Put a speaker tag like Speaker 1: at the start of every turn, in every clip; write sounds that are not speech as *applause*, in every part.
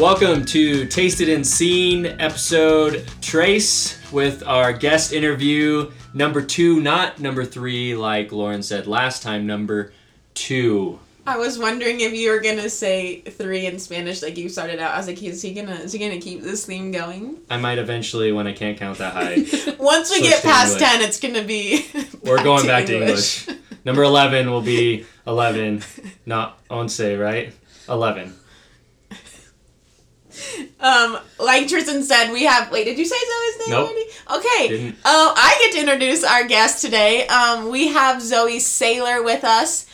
Speaker 1: Welcome to Tasted and Seen episode Trace with our guest interview number two, not number three, like Lauren said last time, number two.
Speaker 2: I was wondering if you were gonna say three in Spanish like you started out. I was like, is he gonna is he gonna keep this theme going?
Speaker 1: I might eventually when I can't count that high. *laughs*
Speaker 2: Once we get past
Speaker 1: English.
Speaker 2: ten, it's gonna be. *laughs*
Speaker 1: We're going back to English. Number 11 will be 11, not once, right? 11.
Speaker 2: Um, like Tristan said, we have. Wait, did you say Zoe's name
Speaker 1: Nope.
Speaker 2: already? Okay.
Speaker 1: Didn't.
Speaker 2: Oh, I get to introduce our guest today. Um, we have Zoe Sailor with us.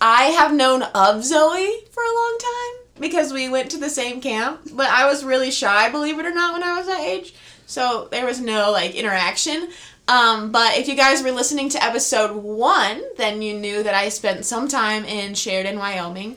Speaker 2: I have known of Zoe for a long time because we went to the same camp, but I was really shy, believe it or not, when I was that age. So there was no like interaction. Um, but if you guys were listening to episode one, then you knew that I spent some time in Sheridan, Wyoming.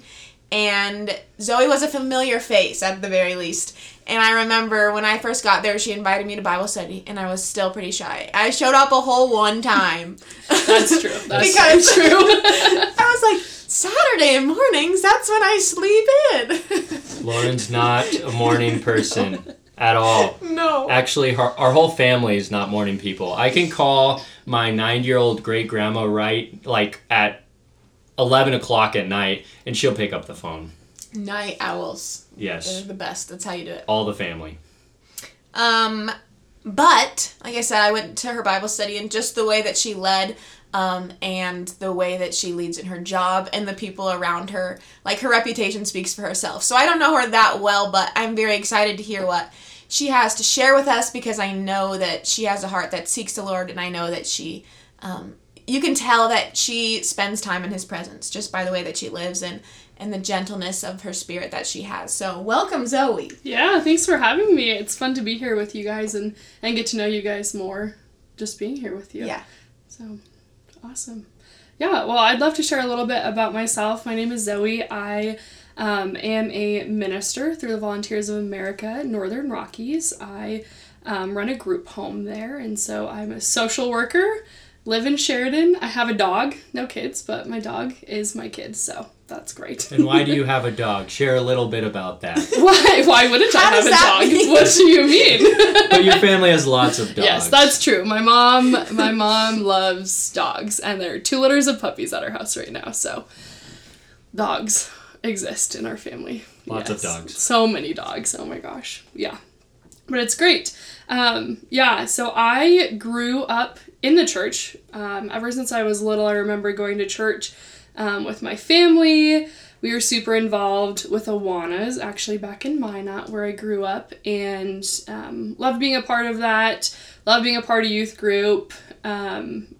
Speaker 2: And Zoe was a familiar face at the very least. And I remember when I first got there, she invited me to Bible study, and I was still pretty shy. I showed up a whole one time.
Speaker 3: That's true. *laughs* That's
Speaker 2: because
Speaker 3: so true. *laughs*
Speaker 2: I was like, Saturday mornings, that's when I sleep in. *laughs*
Speaker 1: Lauren's not a morning person at all.
Speaker 2: no.
Speaker 1: Actually, our, our whole family is not morning people. I can call my nine year old great grandma right like at 11 o'clock at night, and she'll pick up the phone.
Speaker 2: Night owls. They're
Speaker 1: Yes,
Speaker 2: the best. That's how you do it.
Speaker 1: all the family.
Speaker 2: Um, but like I said, I went to her Bible study, and just the way that she led, um, and the way that she leads in her job, and the people around her, like her reputation speaks for herself. So I don't know her that well, but I'm very excited to hear what she has to share with us because I know that she has a heart that seeks the Lord, and I know that she, um, you can tell that she spends time in His presence just by the way that she lives and and the gentleness of her spirit that she has. So welcome, Zoe.
Speaker 3: yeah, thanks for having me. It's fun to be here with you guys and and get to know you guys more just being here with you.
Speaker 2: Yeah.
Speaker 3: So awesome. Yeah, well, I'd love to share a little bit about myself. My name is Zoe. I um, am a minister through the Volunteers of America, Northern Rockies. I um, run a group home there, and so I'm a social worker. Live in Sheridan. I have a dog, no kids, but my dog is my kid, so that's great.
Speaker 1: And why do you *laughs* have a dog? Share a little bit about that.
Speaker 3: Why? Why wouldn't I have a dog?
Speaker 2: mean?
Speaker 3: What do you mean? *laughs*
Speaker 1: But your family has lots of dogs.
Speaker 3: yes, that's true. My mom, my mom loves dogs, and there are two litters of puppies at our house right now. So, dogs exist in our family.
Speaker 1: Lots of dogs.
Speaker 3: So many dogs. Oh my gosh. Yeah, but it's great. Um, yeah. So I grew up in the church. Um, ever since I was little, I remember going to church um, with my family. We were super involved with Awanas, actually back in Minot, where I grew up, and um, loved being a part of that. Loved being a part of youth group. Um,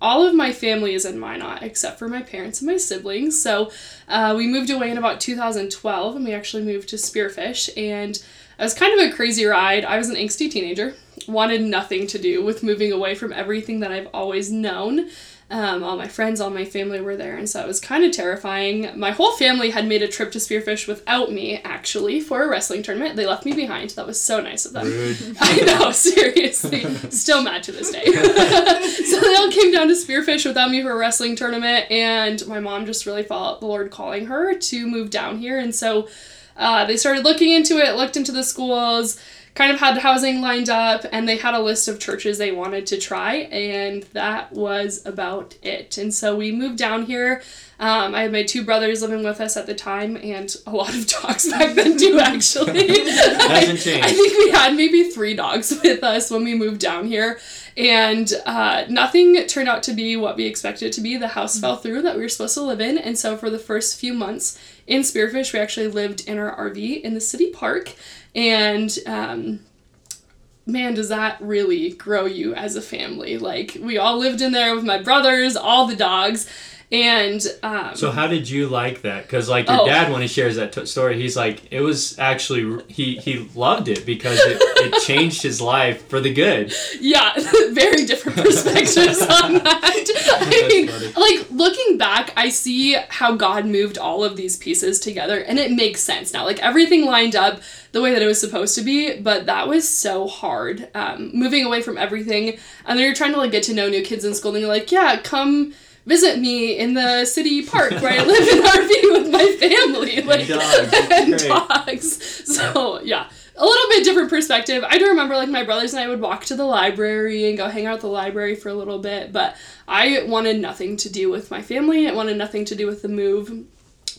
Speaker 3: all of my family is in Minot except for my parents and my siblings. So uh, we moved away in about 2012, and we actually moved to Spearfish, and it was kind of a crazy ride. I was an angsty teenager, wanted nothing to do with moving away from everything that I've always known. Um, all my friends, all my family were there, and so it was kind of terrifying. My whole family had made a trip to Spearfish without me, actually, for a wrestling tournament. They left me behind. That was so nice of them.
Speaker 1: Rude. *laughs*
Speaker 3: I know, seriously. Still mad to this day. *laughs* so they all came down to Spearfish without me for a wrestling tournament, and my mom just really felt the Lord calling her to move down here. And so uh, they started looking into it, looked into the schools, kind of had housing lined up, and they had a list of churches they wanted to try, and that was about it. And so we moved down here. Um, I had my two brothers living with us at the time, and a lot of *laughs* dogs back then too. Actually, *laughs*
Speaker 1: Hasn't changed.
Speaker 3: I think we had maybe three dogs *laughs* with us when we moved down here, and uh, nothing turned out to be what we expected it to be. The house fell through that we were supposed to live in, and so for the first few months in Spearfish, we actually lived in our RV in the city park, and um, man, does that really grow you as a family? Like we all lived in there with my brothers, all the dogs, and um,
Speaker 1: So how did you like that? Because like your
Speaker 3: Oh.
Speaker 1: dad, when he shares that t- story, he's like, it was actually he he loved it because it, it *laughs* changed his life for the good.
Speaker 3: yeah, *laughs* very different perspectives *laughs* on that. I mean, like looking back, I see how God moved all of these pieces together, and it makes sense now. Like everything lined up the way that it was supposed to be, but that was so hard. Um, moving away from everything, and then you're trying to like get to know new kids in school, and you're like, yeah, come visit me in the city park where I live in RV with my family. Like,
Speaker 1: dogs, *laughs* that's
Speaker 3: and dogs. So, yeah. A little bit different perspective. I do remember like my brothers and I would walk to the library and go hang out at the library for a little bit, but I wanted nothing to do with my family. It wanted nothing to do with the move.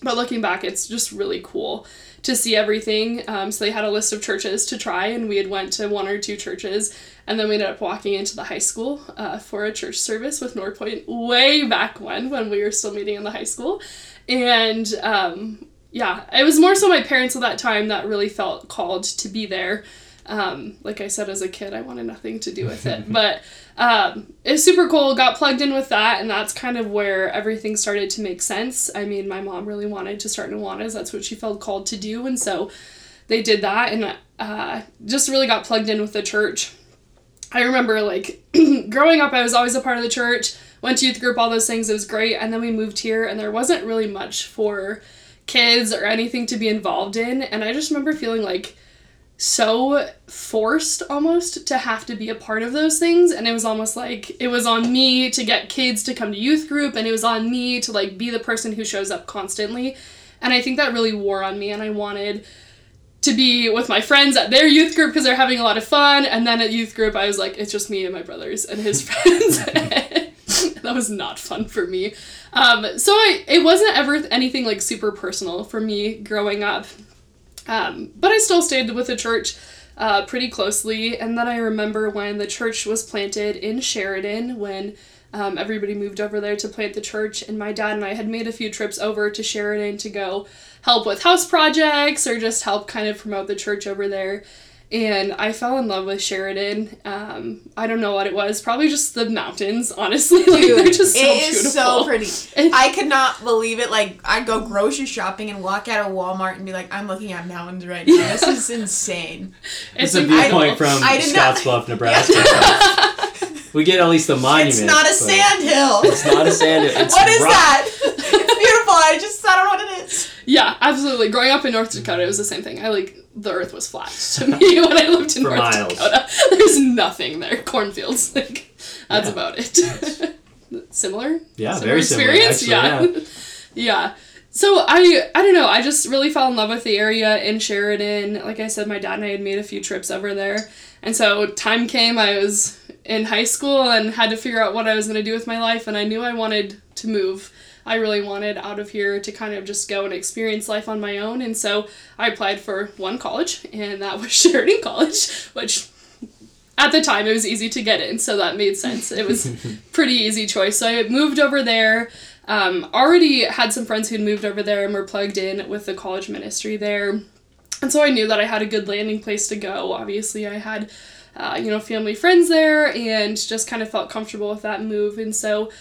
Speaker 3: But looking back, it's just really cool to see everything. Um, so they had a list of churches to try, and we had went to one or two churches, and then we ended up walking into the high school uh, for a church service with Northpoint way back when, when we were still meeting in the high school, and um, yeah, it was more so my parents at that time that really felt called to be there. Um, like I said, as a kid, I wanted nothing to do with it, *laughs* but um, it's super cool. Got plugged in with that, and that's kind of where everything started to make sense. I mean, my mom really wanted to start Awanas. That's what she felt called to do, and so they did that, and uh, just really got plugged in with the church. I remember like *clears throat* growing up, I was always a part of the church. Went to youth group, all those things. It was great, and then we moved here, and there wasn't really much for kids or anything to be involved in, and I just remember feeling like so forced almost to have to be a part of those things. And it was almost like it was on me to get kids to come to youth group and it was on me to like be the person who shows up constantly. And i think that really wore on me and i wanted to be with my friends at their youth group because they're having a lot of fun. And then at youth group i was like it's just me and my brothers and his *laughs* friends. *laughs* That was not fun for me. Um, so I, it wasn't ever anything like super personal for me growing up um, but I still stayed with the church uh, pretty closely. And then I remember when the church was planted in Sheridan, when um, everybody moved over there to plant the church, and my dad and I had made a few trips over to Sheridan to go help with house projects or just help kind of promote the church over there. And I fell in love with Sheridan. Um, I don't know what it was. Probably just the mountains, honestly. *laughs* Like, they're just so
Speaker 2: it is
Speaker 3: beautiful.
Speaker 2: so pretty.
Speaker 3: And-
Speaker 2: I could not believe it. Like I'd go grocery shopping and walk out of Walmart and be like, "I'm looking at mountains right now. This is insane." *laughs*
Speaker 1: It's a viewpoint from
Speaker 2: I not-
Speaker 1: Scottsbluff, *laughs* Nebraska. we get at least the monument.
Speaker 2: it's not a
Speaker 1: but
Speaker 2: sand hill.
Speaker 1: It's not a sand. It's
Speaker 2: what is
Speaker 1: rock.
Speaker 2: that? it's beautiful. I just I don't know what it is.
Speaker 3: Yeah, absolutely. Growing up in North Dakota, it was the same thing. I like the earth was flat *laughs* to *laughs* me when I lived in
Speaker 1: For
Speaker 3: North
Speaker 1: miles.
Speaker 3: Dakota. There's nothing there. Cornfields. *laughs* Like that's
Speaker 1: Yeah.
Speaker 3: about it. similar?
Speaker 1: Yeah,
Speaker 3: Similar
Speaker 1: very similar.
Speaker 3: experience?
Speaker 1: Actually,
Speaker 3: yeah. yeah. So I I don't know, I just really fell in love with the area in Sheridan. Like I said, my dad and I had made a few trips over there. And so time came I was in high school and had to figure out what I was gonna do with my life and I knew I wanted to move. I really wanted out of here to kind of just go and experience life on my own. And so I applied for one college, and that was *laughs* Sheridan College, which at the time it was easy to get in, so that made sense. It was *laughs* pretty easy choice. So I moved over there. Um, already had some friends who'd moved over there and were plugged in with the college ministry there. And so I knew that I had a good landing place to go. Obviously, I had, uh, you know, family friends there and just kind of felt comfortable with that move. And so,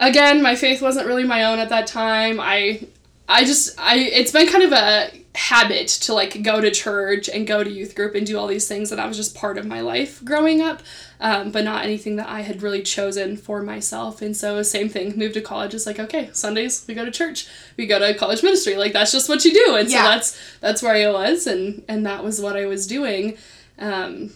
Speaker 3: again, my faith wasn't really my own at that time. I, I just, I, it's been kind of a habit to like go to church and go to youth group and do all these things that I was just part of my life growing up, um, but not anything that I had really chosen for myself. And so, same thing, moved to college. It's like, okay, Sundays we go to church, we go to college ministry. Like that's just what you do. And so that's that's where I was, and and that was what I was doing. Um,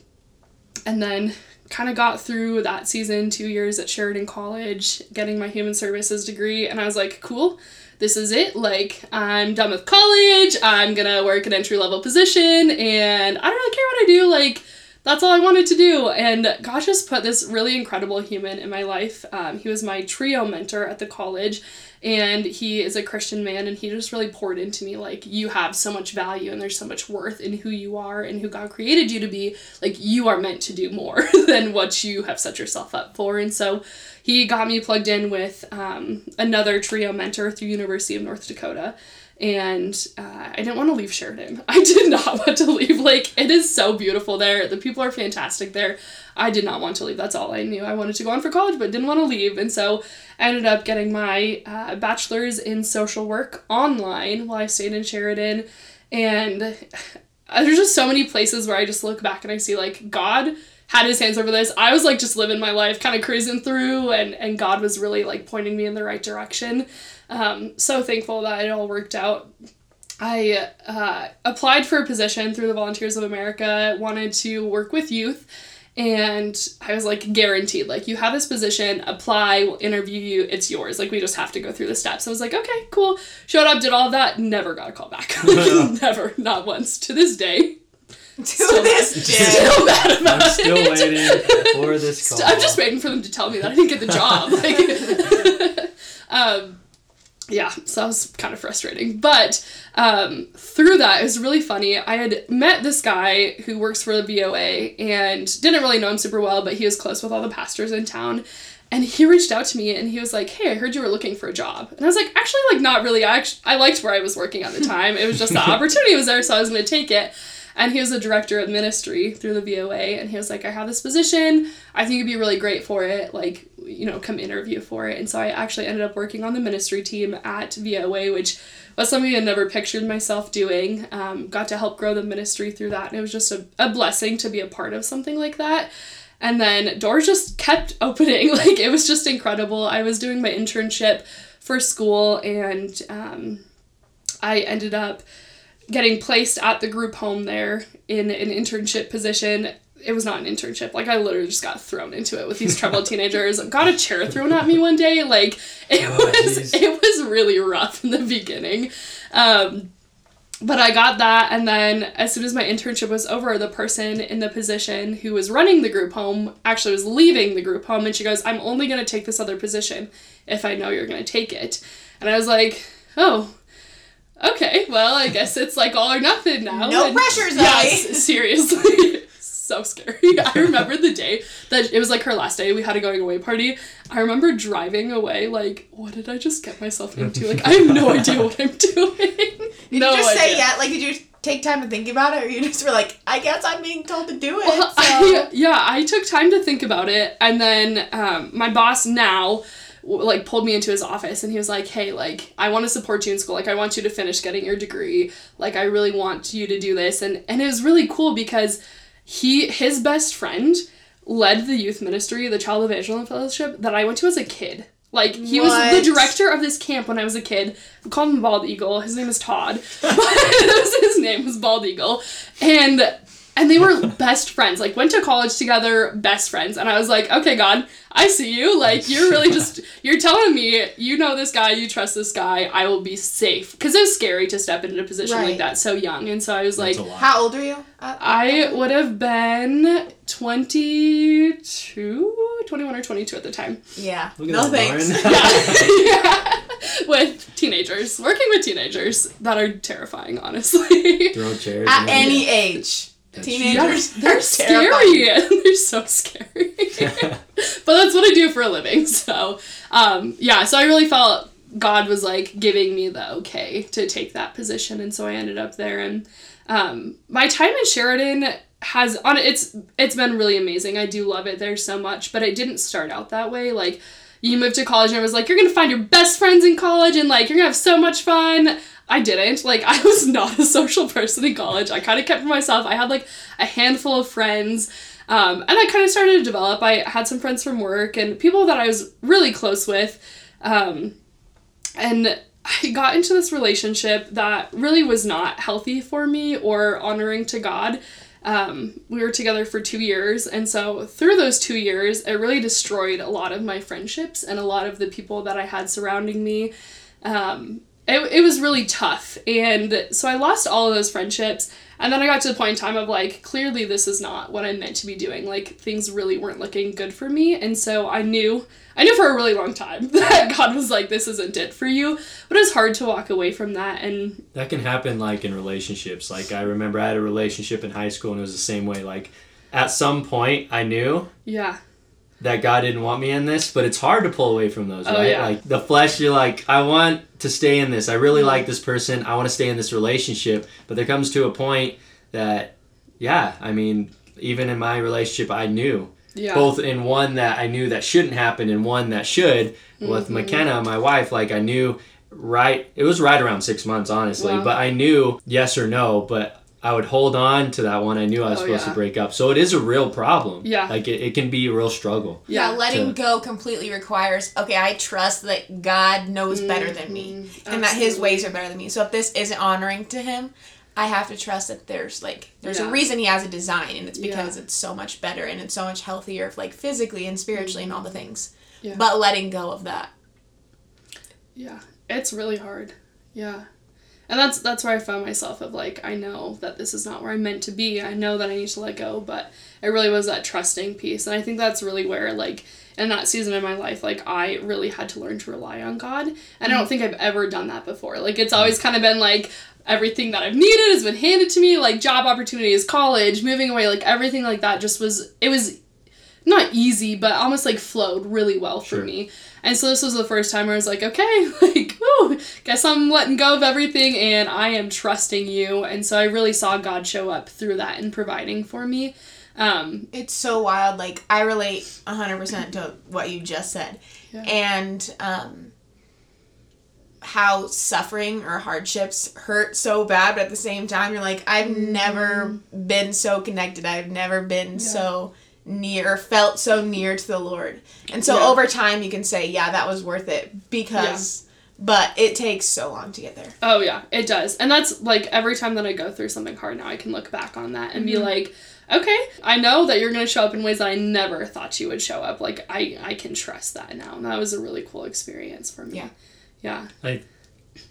Speaker 3: and then kind of got through that season, two years at Sheridan College, getting my human services degree, and I was like, cool, this is it. Like, I'm done with college, I'm gonna work an entry level position, and I don't really care what I do. Like, that's all I wanted to do. And God just put this really incredible human in my life. Um, he was my trio mentor at the college, and he is a Christian man, and he just really poured into me like, you have so much value, and there's so much worth in who you are and who God created you to be. Like, you are meant to do more *laughs* than what you have set yourself up for. And so, he got me plugged in with um, another trio mentor through University of North Dakota and uh, I didn't want to leave Sheridan. *laughs* I did not want to leave. Like it is so beautiful there. The people are fantastic there. I did not want to leave. That's all I knew. I wanted to go on for college, but didn't want to leave. And so I ended up getting my uh, bachelor's in social work online while I stayed in Sheridan. And *sighs* there's just so many places where I just look back and I see like God had his hands over this. I was like just living my life, kind of cruising through, and and God was really like pointing me in the right direction. Um, so thankful that it all worked out. I uh, applied for a position through the Volunteers of America, wanted to work with youth, And I was like, guaranteed, like, you have this position, apply, we'll interview you, it's yours. Like, we just have to go through the steps. I was like, okay, cool. Showed up, did all of that, never got a call back. *laughs* *laughs* Never, not once. To this day,
Speaker 2: To
Speaker 3: Still
Speaker 2: this
Speaker 1: mad.
Speaker 2: day. *laughs*
Speaker 3: still mad about
Speaker 1: I'm still
Speaker 3: it.
Speaker 1: waiting for this call.
Speaker 3: I'm just waiting for them to tell me that I didn't get the job. Like, um, yeah, so that was kind of frustrating. But um, through that, it was really funny. I had met this guy who works for the VOA and didn't really know him super well, but he was close with all the pastors in town. And he reached out to me and he was like, "Hey, I heard you were looking for a job." And I was like, "Actually, like not really. I actually, I liked where I was working at the time. It was just the *laughs* opportunity was there, so I was going to take it." And he was a director of ministry through the VOA, and he was like, "I have this position. I think you'd be really great for it. Like, you know, come interview for it." And so I actually ended up working on the ministry team at VOA, which was something I never pictured myself doing. Um, got to help grow the ministry through that, and it was just a, a blessing to be a part of something like that. And then doors just kept *laughs* opening. Like it was just incredible. I was doing my internship for school, and um, I ended up getting placed at the group home there in an internship position. It was not an internship. Like I literally just got thrown into it with these troubled *laughs* teenagers. Got a chair thrown at me one day. Like it
Speaker 1: Oh,
Speaker 3: was it was really rough in the beginning. Um, but I got that, and then as soon as my internship was over, the person in the position who was running the group home actually was leaving the group home, and she goes, "I'm only gonna take this other position if I know you're gonna take it." And I was like, "Oh, okay. Well, I guess it's like all or nothing now."
Speaker 2: No
Speaker 3: And-
Speaker 2: pressure, Zoe.
Speaker 3: Yes, *laughs* seriously. *laughs* So scary. *laughs* I remember the day that it was like her last day. We had a going away party. I remember driving away, like, what did I just get myself into? Like, I have no idea what I'm doing.
Speaker 2: Did
Speaker 3: no
Speaker 2: you just
Speaker 3: idea.
Speaker 2: say yeah? Like, did you take time to think about it, or you just were like, I guess I'm being told to do it.
Speaker 3: Well,
Speaker 2: so.
Speaker 3: I, yeah, I took time to think about it, and then um, my boss now like pulled me into his office and he was like hey like i want to support you in school like i want you to finish getting your degree like i really want you to do this and and it was really cool because he his best friend led the youth ministry the child evangelism fellowship that i went to as a kid like he was the director of this camp when I was a kid. We called him Bald Eagle. His name is Todd. *laughs* But that was his name was Bald Eagle, and and they were *laughs* best friends. Like went to college together, best friends. And I was like, okay, God, I see you. Like you're really *laughs* just you're telling me you know this guy, you trust this guy. I will be safe because it was scary to step into a position
Speaker 2: Right.
Speaker 3: like that so young. And so I was like,
Speaker 1: That's a lot.
Speaker 2: How old are you? Uh,
Speaker 3: I would have been 22, 21 or 22 at the time.
Speaker 2: yeah.
Speaker 1: Look at
Speaker 2: no thanks.
Speaker 1: Lauren.
Speaker 3: yeah. *laughs* With teenagers, working with teenagers that are terrifying, honestly.
Speaker 1: Throw chairs.
Speaker 2: At any age, Teenagers *laughs*
Speaker 3: they're scary. *laughs* they're so scary. *laughs* but that's what I do for a living. So, um, yeah, so I really felt God was like giving me the okay to take that position, and so I ended up there. And um, my time in Sheridan has on it's it's been really amazing. I do love it there so much, but it didn't start out that way. Like you moved to college and was like you're gonna find your best friends in college and like you're gonna have so much fun. I didn't. Like *laughs* I was not a social person in college. I kind of kept to myself. I had like a handful of friends. Um, and I kind of started to develop. I had some friends from work and people that I was really close with. Um, and I got into this relationship that really was not healthy for me or honoring to God. Um, we were together for two years, and so through those two years, it really destroyed a lot of my friendships and a lot of the people that I had surrounding me. Um, it, it was really tough, and so I lost all of those friendships. And then I got to the point in time of like, clearly this is not what I'm meant to be doing. Like things really weren't looking good for me, and so I knew I knew for a really long time *laughs* that God was like, this isn't it for you. But it was hard to walk away from that. And
Speaker 1: That can happen like in relationships. Like I remember I had a relationship in high school and it was the same way. Like at some point I knew
Speaker 3: yeah,
Speaker 1: that God didn't want me in this, but it's hard to pull away from those,
Speaker 3: Oh,
Speaker 1: right?
Speaker 3: yeah.
Speaker 1: Like the flesh, you're like, I want to stay in this. I really
Speaker 3: Mhm.
Speaker 1: like this person. I want to stay in this relationship. But there comes to a point that, yeah, I mean, even in my relationship, I knew
Speaker 3: yeah.
Speaker 1: both in one that I knew that shouldn't happen and one that should. With
Speaker 3: Mhm.
Speaker 1: McKenna, my wife, like I knew right, it was right around six months, honestly,
Speaker 3: Wow.
Speaker 1: but I knew yes or no, but I would hold on to that one I knew I was
Speaker 3: Oh,
Speaker 1: supposed
Speaker 3: yeah.
Speaker 1: to break up. So it is a real problem.
Speaker 3: Yeah.
Speaker 1: Like it, it can be a real struggle.
Speaker 2: Yeah,
Speaker 3: Yeah.
Speaker 2: letting
Speaker 1: To-
Speaker 2: go completely requires okay, I trust that God knows better than me
Speaker 3: Mhm.
Speaker 2: and that his ways are better than me. So if this isn't honoring to him, I have to trust that there's like there's
Speaker 3: Yeah.
Speaker 2: a reason he has a design and it's because
Speaker 3: Yeah.
Speaker 2: it's so much better and it's so much healthier like physically and spiritually and all the things.
Speaker 3: Yeah.
Speaker 2: But letting go of that.
Speaker 3: Yeah, it's really hard. Yeah. And that's that's where I found myself of like I know that this is not where I'm meant to be. I know that I need to let go, but it really was that trusting piece. And I think that's really where like in that season of my life like I really had to learn to rely on God. And I don't mm-hmm. think I've ever done that before. Like it's mm-hmm. always kind of been like everything that I've needed has been handed to me, like job opportunities, college, moving away, like everything like that just was it was not easy, but almost like flowed really well for
Speaker 1: Sure.
Speaker 3: me. And so this was the first time where I was like, okay, *laughs* like, woo, guess I'm letting go of everything and I am trusting you. And so I really saw God show up through that and providing for me. Um,
Speaker 2: It's so wild. Like I relate hundred percent to what you just said,
Speaker 3: Yeah.
Speaker 2: and um, how suffering or hardships hurt so bad, but at the same time, you're like, I've never been so connected. I've never been so near, felt so near to the Lord. And so
Speaker 3: Yeah.
Speaker 2: over time, you can say, yeah, that was worth it because. But it takes so long to get there.
Speaker 3: Oh yeah, it does. And that's like every time that I go through something hard now I can look back on that and be mm-hmm. like, okay, I know that you're going to show up in ways that I never thought you would show up. Like I I can trust that now. And that was a really cool experience for me.
Speaker 2: Yeah.
Speaker 3: Yeah.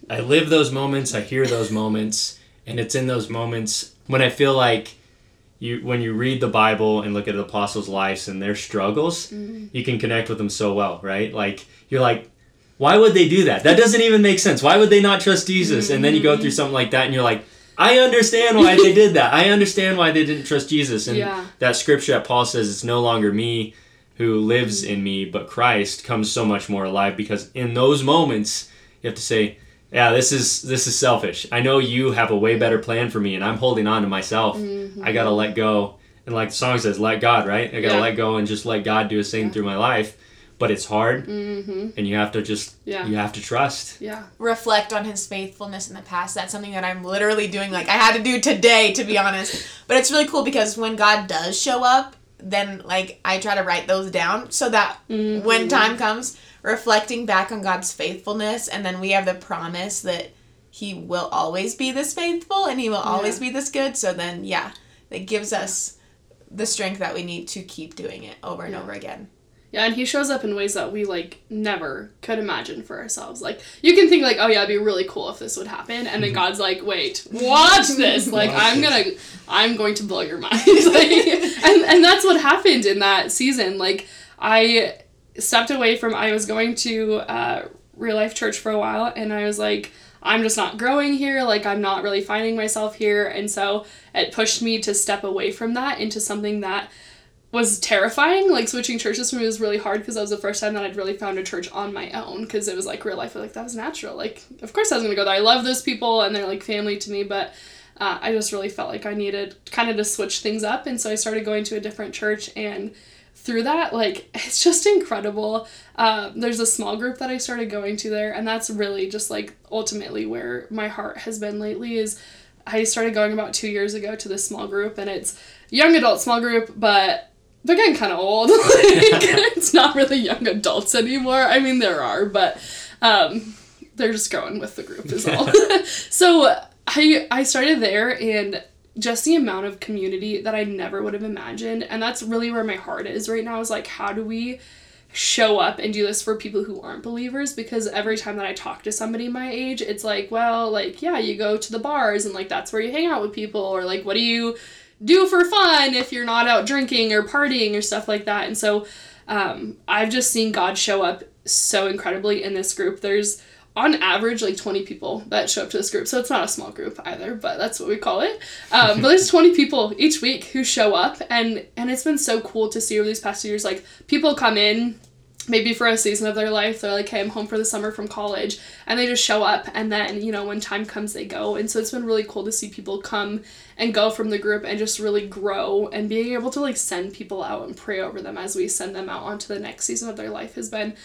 Speaker 1: I live those moments, I hear those moments, and it's in those moments when I feel like you when you read the Bible and look at the apostles' lives and their struggles, mm-hmm. you can connect with them so well, right? Like you're like, why would they do that? That doesn't even make sense. Why would they not trust Jesus? And then you go through mm-hmm. something like that and you're like, I understand why they did that. I understand why they didn't trust Jesus. And
Speaker 3: Yeah.
Speaker 1: that scripture that Paul says it's no longer me who lives mm-hmm. in me, but Christ comes so much more alive because in those moments you have to say, yeah, this is this is selfish. I know you have a way better plan for me, and I'm holding on to myself. I gotta let go, and like the song says, let God, right? I gotta
Speaker 3: Yeah.
Speaker 1: let go and just let God do His thing
Speaker 3: Yeah.
Speaker 1: through my life. But it's hard,
Speaker 3: Mhm.
Speaker 1: and you have to just
Speaker 3: Yeah.
Speaker 1: you have to trust.
Speaker 3: Yeah.
Speaker 2: reflect on his faithfulness in the past. That's something that I'm literally doing. Like I had to do today, to be honest. But it's really cool because when God does show up, then like I try to write those down so that when time comes, reflecting back on God's faithfulness, and then we have the promise that He will always be this faithful and He will always
Speaker 3: Yeah.
Speaker 2: be this good. So then, yeah, it gives us the strength that we need to keep doing it over and
Speaker 3: Yeah.
Speaker 2: over again.
Speaker 3: Yeah, and he shows up in ways that we like never could imagine for ourselves. Like you can think like, oh yeah, it'd be really cool if this would happen, and then mm-hmm. God's like, wait, watch this. *laughs* Like I'm gonna, I'm going to blow your *laughs* mind. like, and and that's what happened in that season. Like I stepped away from. I was going to uh, real life church for a while, and I was like. I'm just not growing here, like I'm not really finding myself here, and so it pushed me to step away from that into something that was terrifying. Like switching churches for me was really hard because that was the first time that I'd really found a church on my own because it was like real life. Like that was natural. Like of course I was gonna go there. I love those people and they're like family to me, but uh, I just really felt like I needed kind of to switch things up, and so I started going to a different church and. Through that, like *laughs* it's just incredible. Uh, there's a small group that I started going to there, and that's really just like ultimately where my heart has been lately. Is I started going about two years ago to this small group, and it's young adult small group, but they're getting kind of old. *laughs* like, *laughs* it's not really young adults anymore. I mean, there are, but um, they're just going with the group is all. so I I started there and just the amount of community that I never would have imagined, and that's really where my heart is right now. Is like, how do we show up and do this for people who aren't believers because every time that I talk to somebody my age, it's like, well, like, yeah, you go to the bars and like that's where you hang out with people, or like, what do you do for fun if you're not out drinking or partying or stuff like that? And so um, I've just seen God show up so incredibly in this group. There's on average like 20 people that show up to this group. So it's not a small group either but that's what we call it. Um, but there's *laughs* 20 people each week who show up and and it's been so cool to see over these past years like people come in maybe for a season of their life. They're like hey i'm home for the summer from college and they just show up and then you know when time comes they go. And so it's been really cool to see people come and go from the group and just really grow and being able to like send people out and pray over them as we send them out onto the next season of their life has been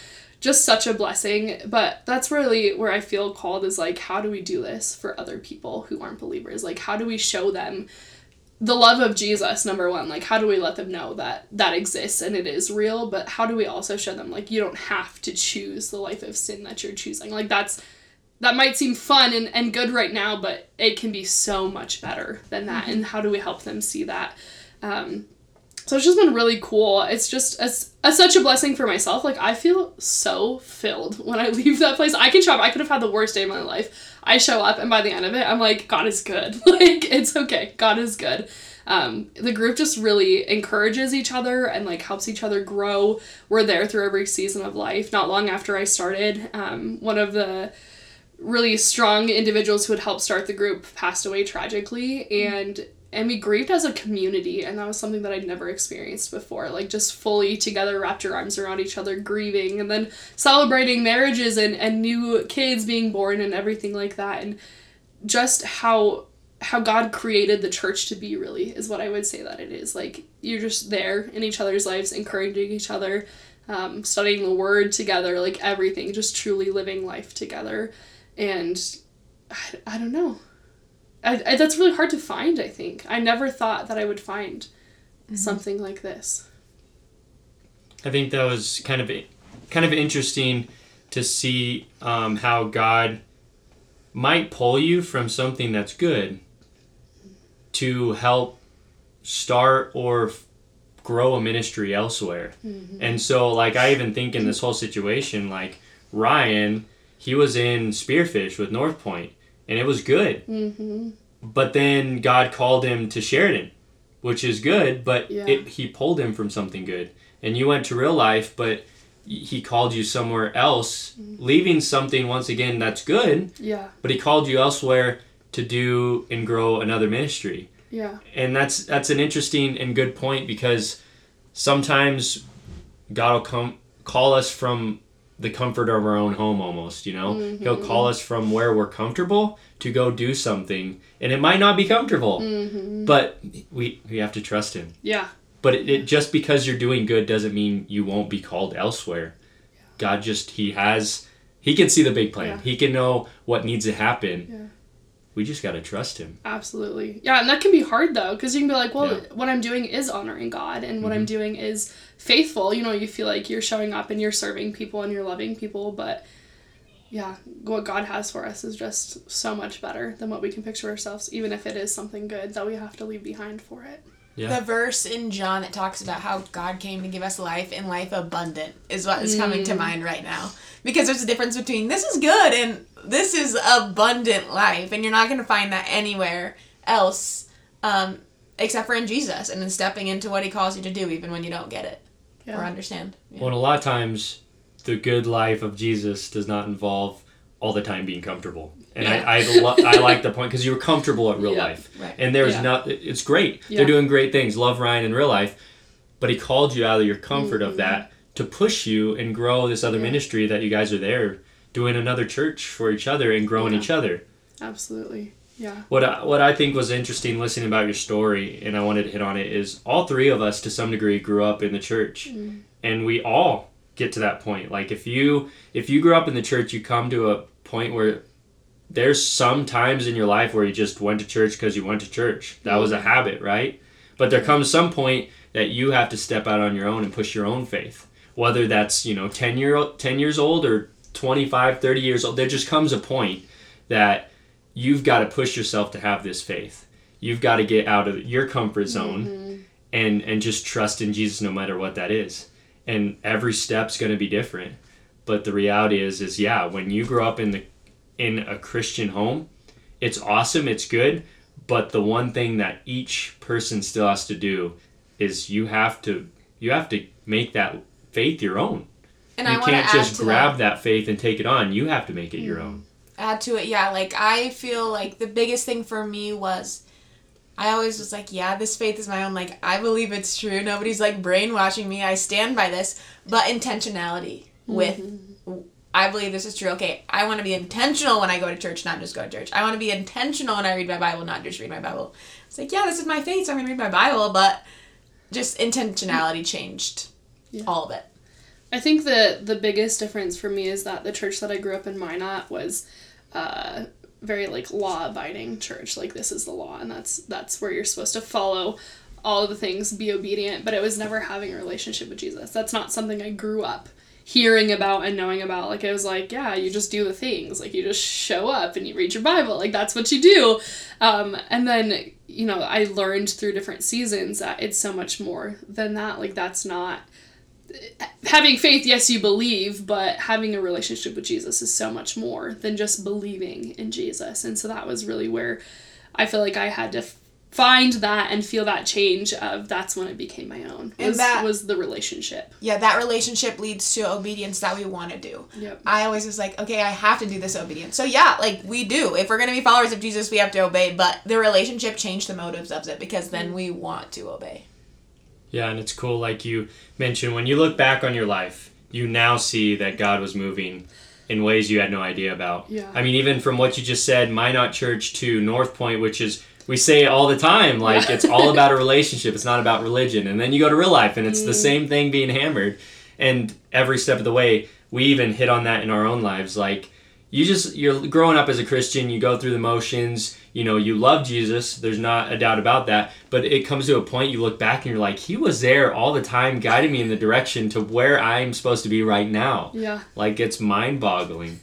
Speaker 3: just such a blessing but that's really where i feel called is like how do we do this for other people who aren't believers? Like how do we show them the love of jesus number one? Like how do we let them know that that exists and it is real? But how do we also show them like you don't have to choose the life of sin that you're choosing? Like that's that might seem fun and, and good right now, but it can be so much better than that. And how do we help them see that? Um, so it's just been really cool. It's just a, a, such a blessing for myself. Like I feel so filled when I *laughs* leave that place. I can show up. I could have had the worst day of my life. I show up and by the end of it, I'm like, God is good. *laughs* like it's okay. God is good. Um, the group just really encourages each other and like helps each other grow. We're there through every season of life. Not long after I started, um, one of the really strong individuals who had helped start the group passed away tragically and and we grieved as a community and that was something that i'd never experienced before like just fully together wrapped your arms around each other grieving and then celebrating marriages and, and new kids being born and everything like that. And just how how god created the church to be really is what i would say that it is. Like you're just there in each other's lives encouraging each other um, studying the word together like everything just truly living life together. And I, I don't know. I, I, that's really hard to find, I think. I never thought that I would find mm-hmm. something like this.
Speaker 1: I think that was kind of kind of interesting to see um, how God might pull you from something that's good to help start or f- grow a ministry elsewhere. Mm-hmm. And so like I even think in this whole situation like Ryan he was in Spearfish with North Point, and it was good. Mm-hmm. But then God called him to Sheridan, which is good, but yeah. it, he pulled him from something good. And you went to real life, but he called you somewhere else, mm-hmm. leaving something once again that's good.
Speaker 3: Yeah.
Speaker 1: But he called you elsewhere to do and grow another ministry.
Speaker 3: Yeah.
Speaker 1: And that's that's an interesting and good point because sometimes God will come call us from the comfort of our own home almost you know mm-hmm. he'll call us from where we're comfortable to go do something and it might not be comfortable mm-hmm. but we we have to trust him
Speaker 3: yeah
Speaker 1: but it, it, just because you're doing good doesn't mean you won't be called elsewhere yeah. god just he has he can see the big plan yeah. he can know what needs to happen yeah. We just got to trust him
Speaker 3: absolutely yeah and that can be hard though because you can be like well what i'm doing is honoring god and what mm-hmm. i'm doing is faithful. You know, you feel like you're showing up and you're serving people and you're loving people, but yeah, what God has for us is just so much better than what we can picture ourselves, even if it is something good that we have to leave behind for it.
Speaker 2: Yeah. The verse in John that talks about how God came to give us life and life abundant is what is coming mm. to mind right now. Because there's a difference between this is good and this is abundant life, and you're not going to find that anywhere else um, except for in Jesus and in stepping into what He calls you to do, even when you don't get it yeah. or understand.
Speaker 1: Yeah. Well, a lot of times, the good life of Jesus does not involve all the time being comfortable. And yeah. I, I, lo- I *laughs* like the point because you were comfortable at real yeah. life. Right. And there's yeah. not, it's great. They're doing great things. Love Ryan in real life. But he called you out of your comfort mm-hmm. of that to push you and grow this other ministry that you guys are there doing another church for each other and growing each other.
Speaker 3: Absolutely. Yeah.
Speaker 1: What I, what I think was interesting listening about your story, and I wanted to hit on it, is all three of us to some degree grew up in the church, mm. and we all get to that point. Like if you if you grew up in the church, you come to a point where there's some times in your life where you just went to church because you went to church. That was a mm-hmm. habit, right? But there comes some point that you have to step out on your own and push your own faith. Whether that's, you know, 10 year 10 years old or 25, 30 years old, there just comes a point that you've got to push yourself to have this faith. You've got to get out of your comfort zone mm-hmm. and and just trust in Jesus no matter what that is. And every step's going to be different. But the reality is is yeah, when you grow up in the in a Christian home, it's awesome, it's good, but the one thing that each person still has to do is you have to you have to make that faith your own. And you I can't just grab that. that. faith and take it on. You have to make it mm-hmm. your own
Speaker 2: add to it yeah like i feel like the biggest thing for me was i always was like yeah this faith is my own like i believe it's true nobody's like brainwashing me i stand by this but intentionality with mm-hmm. I believe this is true okay i want to be intentional when i go to church not just go to church i want to be intentional when i read my bible not just read my bible it's like yeah this is my faith so i'm gonna read my bible but just intentionality changed yeah. all of it
Speaker 3: I think the the biggest difference for me is that the church that I grew up in Minot was uh, very like law abiding church. Like this is the law, and that's that's where you're supposed to follow all of the things, be obedient. But it was never having a relationship with Jesus. That's not something I grew up hearing about and knowing about. Like it was like, yeah, you just do the things. Like you just show up and you read your Bible. Like that's what you do. Um, and then you know I learned through different seasons that it's so much more than that. Like that's not having faith, yes, you believe, but having a relationship with Jesus is so much more than just believing in Jesus. And so that was really where I feel like I had to find that and feel that change of that's when it became my own.
Speaker 2: And
Speaker 3: Was,
Speaker 2: that-
Speaker 3: was the relationship.
Speaker 2: Yeah, that relationship leads to obedience that we want to do.
Speaker 3: Yep.
Speaker 2: I always was like, okay, I have to do this obedience. So yeah, like we do. If we're gonna be followers of Jesus, we have to obey. But the relationship changed the motives of it because then we want to obey.
Speaker 1: Yeah, and it's cool, like you mentioned, when you look back on your life, you now see that God was moving in ways you had no idea about.
Speaker 3: Yeah.
Speaker 1: I mean, even from what you just said, Minot Church to North Point, which is, we say it all the time, like it's all *laughs* about a relationship, it's not about religion. And then you go to real life, and it's
Speaker 3: Mm.
Speaker 1: the same thing being hammered. And every step of the way, we even hit on that in our own lives. Like, you just, you're growing up as a Christian, you go through the motions, you know, you love Jesus, there's not a doubt about that. But it comes to a point you look back and you're like, He was there all the time, guiding me in the direction to where I'm supposed to be right now.
Speaker 3: Yeah.
Speaker 1: Like, it's mind boggling.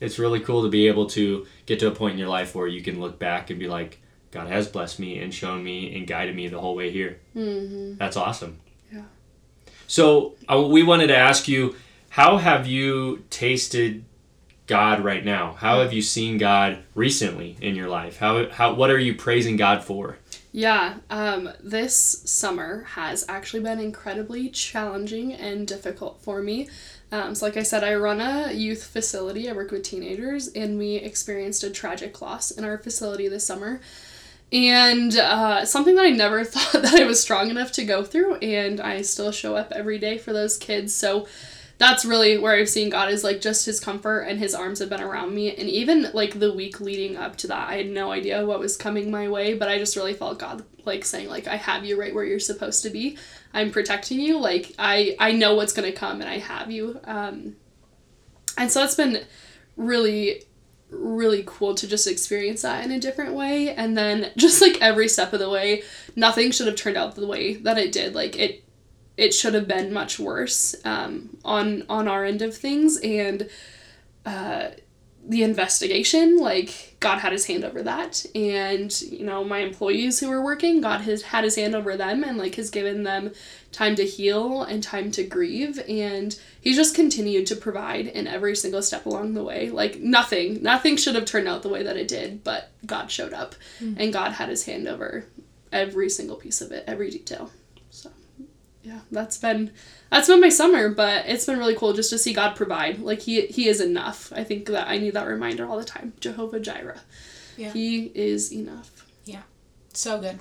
Speaker 1: It's really cool to be able to get to a point in your life where you can look back and be like, God has blessed me and shown me and guided me the whole way here.
Speaker 3: Mm-hmm.
Speaker 1: That's awesome.
Speaker 3: Yeah.
Speaker 1: So uh, we wanted to ask you, how have you tasted God right now? How have you seen God recently in your life? How how what are you praising God for?
Speaker 3: Yeah, um, this summer has actually been incredibly challenging and difficult for me. Um, so, like I said, I run a youth facility. I work with teenagers, and we experienced a tragic loss in our facility this summer. And uh, something that I never *laughs* thought that I was strong enough to go through, and I still show up every day for those kids. So, that's really where I've seen God is like just his comfort and his arms have been around me. And even like the week leading up to that, I had no idea what was coming my way, but I just really felt God like saying like I have you right where you're supposed to be. I'm protecting you. Like I I know what's to come and I have you. Um and so it's been really really cool to just experience that in a different way. And then *laughs* just like every step of the way nothing should have turned out the way that it did. Like it it should have been much worse um, on on our end of things. And uh, the investigation like god had his hand over that. And you know my employees who were working god has had his hand over them and like has given them time to heal and time to grieve. And he just continued to provide in every single step along the way. Like nothing nothing should have turned out the way that it did but god showed up mm. and god had his hand over every single piece of it every detail. So yeah, that's been that's been my summer, but it's been really cool just to see God provide. Like he he is enough. I think that I need that reminder all the time. Jehovah Jireh.
Speaker 2: Yeah.
Speaker 3: He is enough. Yeah.
Speaker 2: So good.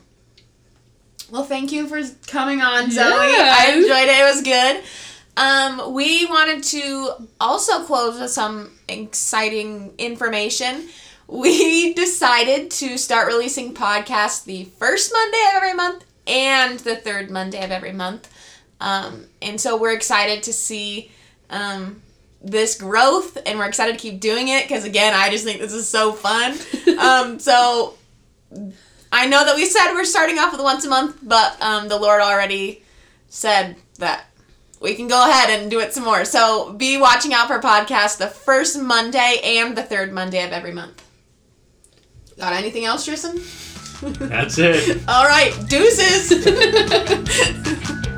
Speaker 2: Well, thank you for coming on,
Speaker 3: Yeah.
Speaker 2: Zoe. I enjoyed it. It was good. Um, we wanted to also close with some exciting information. We *laughs* decided to start releasing podcasts the first Monday of every month and the third Monday of every month. Um, and so we're excited to see um, this growth, and we're excited to keep doing it because, again, I just think this is so fun. *laughs* um, so I know that we said we're starting off with once a month, but um, the Lord already said that we can go ahead and do it some more. So be watching out for podcasts the first Monday and the third Monday of every month. Got anything else, Tristan?
Speaker 1: That's it. *laughs*
Speaker 2: All right, deuces. *laughs*